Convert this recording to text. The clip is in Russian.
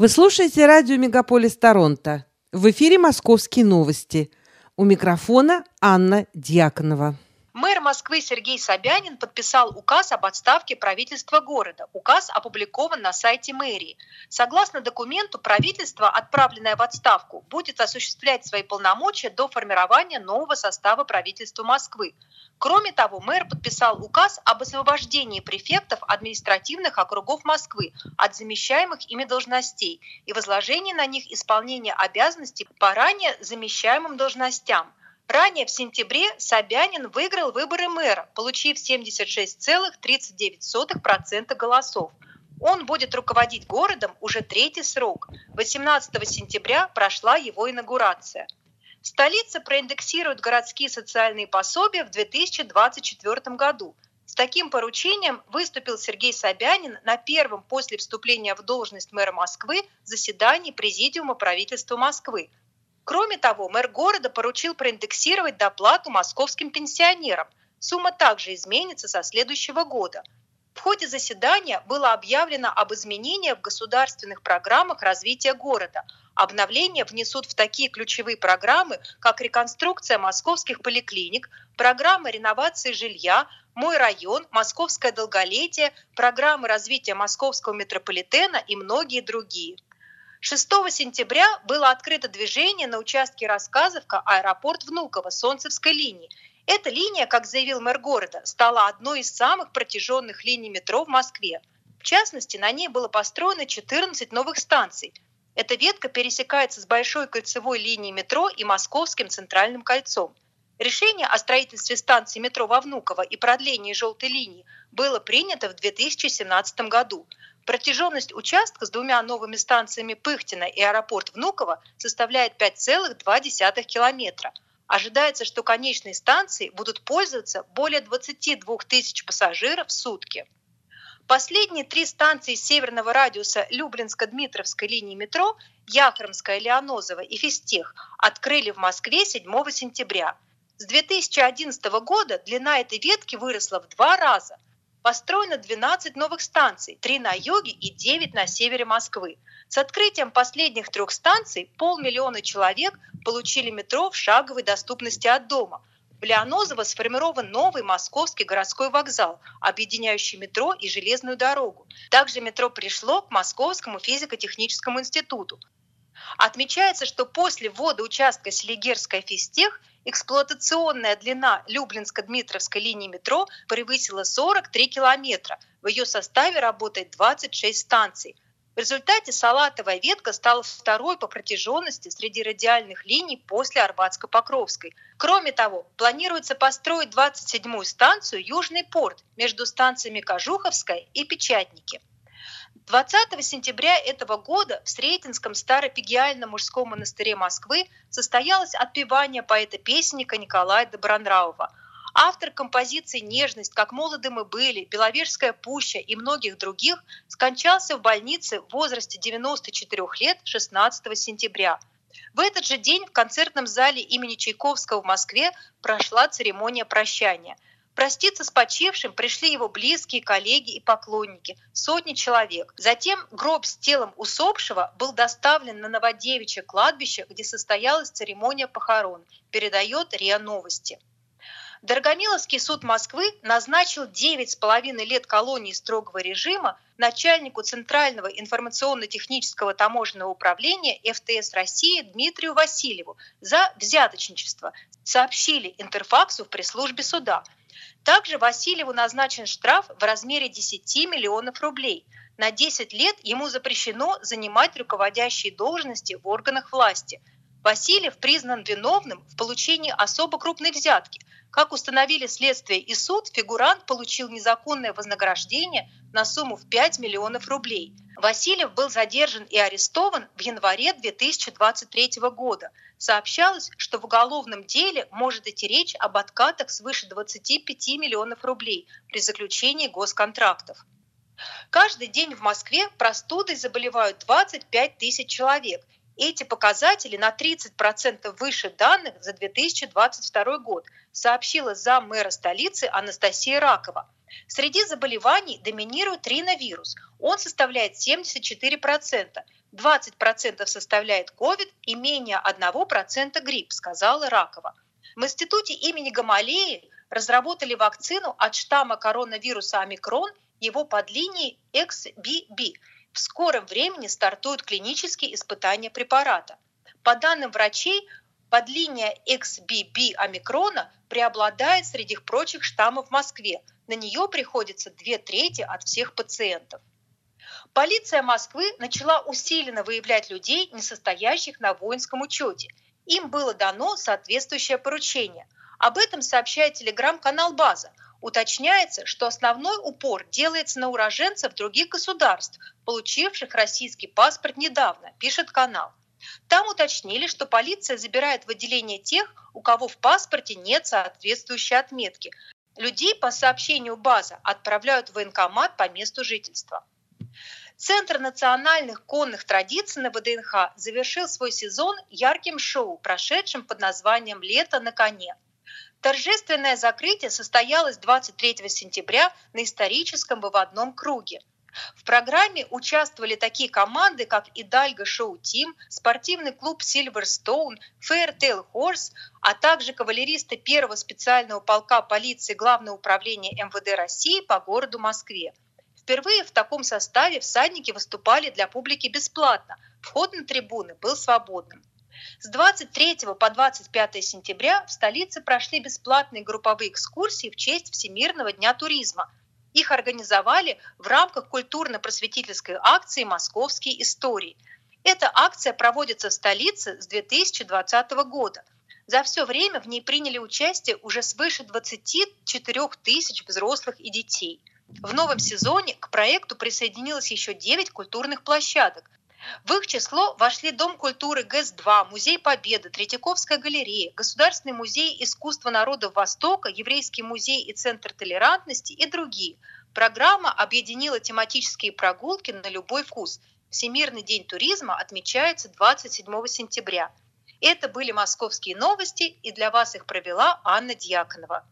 Вы слушаете радио «Мегаполис Торонто». В эфире «Московские новости». У микрофона Анна Дьяконова. Мэр Москвы Сергей Собянин подписал указ об отставке правительства города. Указ опубликован на сайте мэрии. Согласно документу, правительство, отправленное в отставку, будет осуществлять свои полномочия до формирования нового состава правительства Москвы. Кроме того, мэр подписал указ об освобождении префектов административных округов Москвы от замещаемых ими должностей и возложении на них исполнения обязанностей по ранее замещаемым должностям – Ранее в сентябре Собянин выиграл выборы мэра, получив 76,39% голосов. Он будет руководить городом уже третий срок. 18 сентября прошла его инаугурация. Столица проиндексирует городские социальные пособия в 2024 году. С таким поручением выступил Сергей Собянин на первом после вступления в должность мэра Москвы заседании Президиума правительства Москвы – Кроме того, мэр города поручил проиндексировать доплату московским пенсионерам. Сумма также изменится со следующего года. В ходе заседания было объявлено об изменениях в государственных программах развития города. Обновления внесут в такие ключевые программы, как реконструкция московских поликлиник, программа реновации жилья, «Мой район», «Московское долголетие», программы развития московского метрополитена и многие другие. 6 сентября было открыто движение на участке Рассказовка аэропорт Внуково Солнцевской линии. Эта линия, как заявил мэр города, стала одной из самых протяженных линий метро в Москве. В частности, на ней было построено 14 новых станций. Эта ветка пересекается с большой кольцевой линией метро и Московским центральным кольцом. Решение о строительстве станции метро во Внуково и продлении желтой линии было принято в 2017 году – Протяженность участка с двумя новыми станциями Пыхтина и аэропорт Внуково составляет 5,2 километра. Ожидается, что конечные станции будут пользоваться более 22 тысяч пассажиров в сутки. Последние три станции северного радиуса Люблинско-Дмитровской линии метро Яхромская, Леонозово и Фистех открыли в Москве 7 сентября. С 2011 года длина этой ветки выросла в два раза – Построено 12 новых станций, 3 на юге и 9 на севере Москвы. С открытием последних трех станций полмиллиона человек получили метро в шаговой доступности от дома. В Леонозово сформирован новый московский городской вокзал, объединяющий метро и железную дорогу. Также метро пришло к Московскому физико-техническому институту. Отмечается, что после ввода участка Селигерская-Фистех эксплуатационная длина Люблинско-Дмитровской линии метро превысила 43 километра. В ее составе работает 26 станций. В результате салатовая ветка стала второй по протяженности среди радиальных линий после Арбатско-Покровской. Кроме того, планируется построить 27-ю станцию «Южный порт» между станциями Кожуховская и Печатники – 20 сентября этого года в Сретенском Старопегиальном мужском монастыре Москвы состоялось отпевание поэта-песенника Николая Добронравова. Автор композиции «Нежность», «Как молоды мы были», «Беловежская пуща» и многих других скончался в больнице в возрасте 94 лет 16 сентября. В этот же день в концертном зале имени Чайковского в Москве прошла церемония прощания – Проститься с почившим пришли его близкие, коллеги и поклонники, сотни человек. Затем гроб с телом усопшего был доставлен на Новодевичье кладбище, где состоялась церемония похорон, передает РИА Новости. Дорогомиловский суд Москвы назначил 9,5 лет колонии строгого режима начальнику Центрального информационно-технического таможенного управления ФТС России Дмитрию Васильеву за взяточничество, сообщили Интерфаксу в пресс-службе суда – также Васильеву назначен штраф в размере 10 миллионов рублей. На 10 лет ему запрещено занимать руководящие должности в органах власти. Васильев признан виновным в получении особо крупной взятки. Как установили следствие и суд, фигурант получил незаконное вознаграждение на сумму в 5 миллионов рублей. Васильев был задержан и арестован в январе 2023 года. Сообщалось, что в уголовном деле может идти речь об откатах свыше 25 миллионов рублей при заключении госконтрактов. Каждый день в Москве простудой заболевают 25 тысяч человек. Эти показатели на 30% выше данных за 2022 год, сообщила заммэра столицы Анастасия Ракова – Среди заболеваний доминирует риновирус. Он составляет 74%. 20% составляет COVID и менее 1% грипп, сказала Ракова. В институте имени Гамалеи разработали вакцину от штамма коронавируса омикрон, его подлинии XBB. В скором времени стартуют клинические испытания препарата. По данным врачей, подлиния XBB омикрона преобладает среди прочих штаммов в Москве. На нее приходится две трети от всех пациентов. Полиция Москвы начала усиленно выявлять людей, не состоящих на воинском учете. Им было дано соответствующее поручение. Об этом сообщает телеграм-канал «База». Уточняется, что основной упор делается на уроженцев других государств, получивших российский паспорт недавно, пишет канал. Там уточнили, что полиция забирает в отделение тех, у кого в паспорте нет соответствующей отметки. Людей по сообщению база отправляют в военкомат по месту жительства. Центр национальных конных традиций на ВДНХ завершил свой сезон ярким шоу, прошедшим под названием «Лето на коне». Торжественное закрытие состоялось 23 сентября на историческом выводном круге. В программе участвовали такие команды, как Идальго Шоу Тим, спортивный клуб Silverstone, Fairtail Horse, а также кавалеристы первого специального полка полиции Главного управления МВД России по городу Москве. Впервые в таком составе всадники выступали для публики бесплатно. Вход на трибуны был свободным. С 23 по 25 сентября в столице прошли бесплатные групповые экскурсии в честь Всемирного дня туризма – их организовали в рамках культурно-просветительской акции «Московские истории». Эта акция проводится в столице с 2020 года. За все время в ней приняли участие уже свыше 24 тысяч взрослых и детей. В новом сезоне к проекту присоединилось еще 9 культурных площадок, в их число вошли Дом культуры ГЭС-2, Музей Победы, Третьяковская галерея, Государственный музей искусства народов Востока, Еврейский музей и Центр толерантности и другие. Программа объединила тематические прогулки на любой вкус. Всемирный день туризма отмечается 27 сентября. Это были московские новости, и для вас их провела Анна Дьяконова.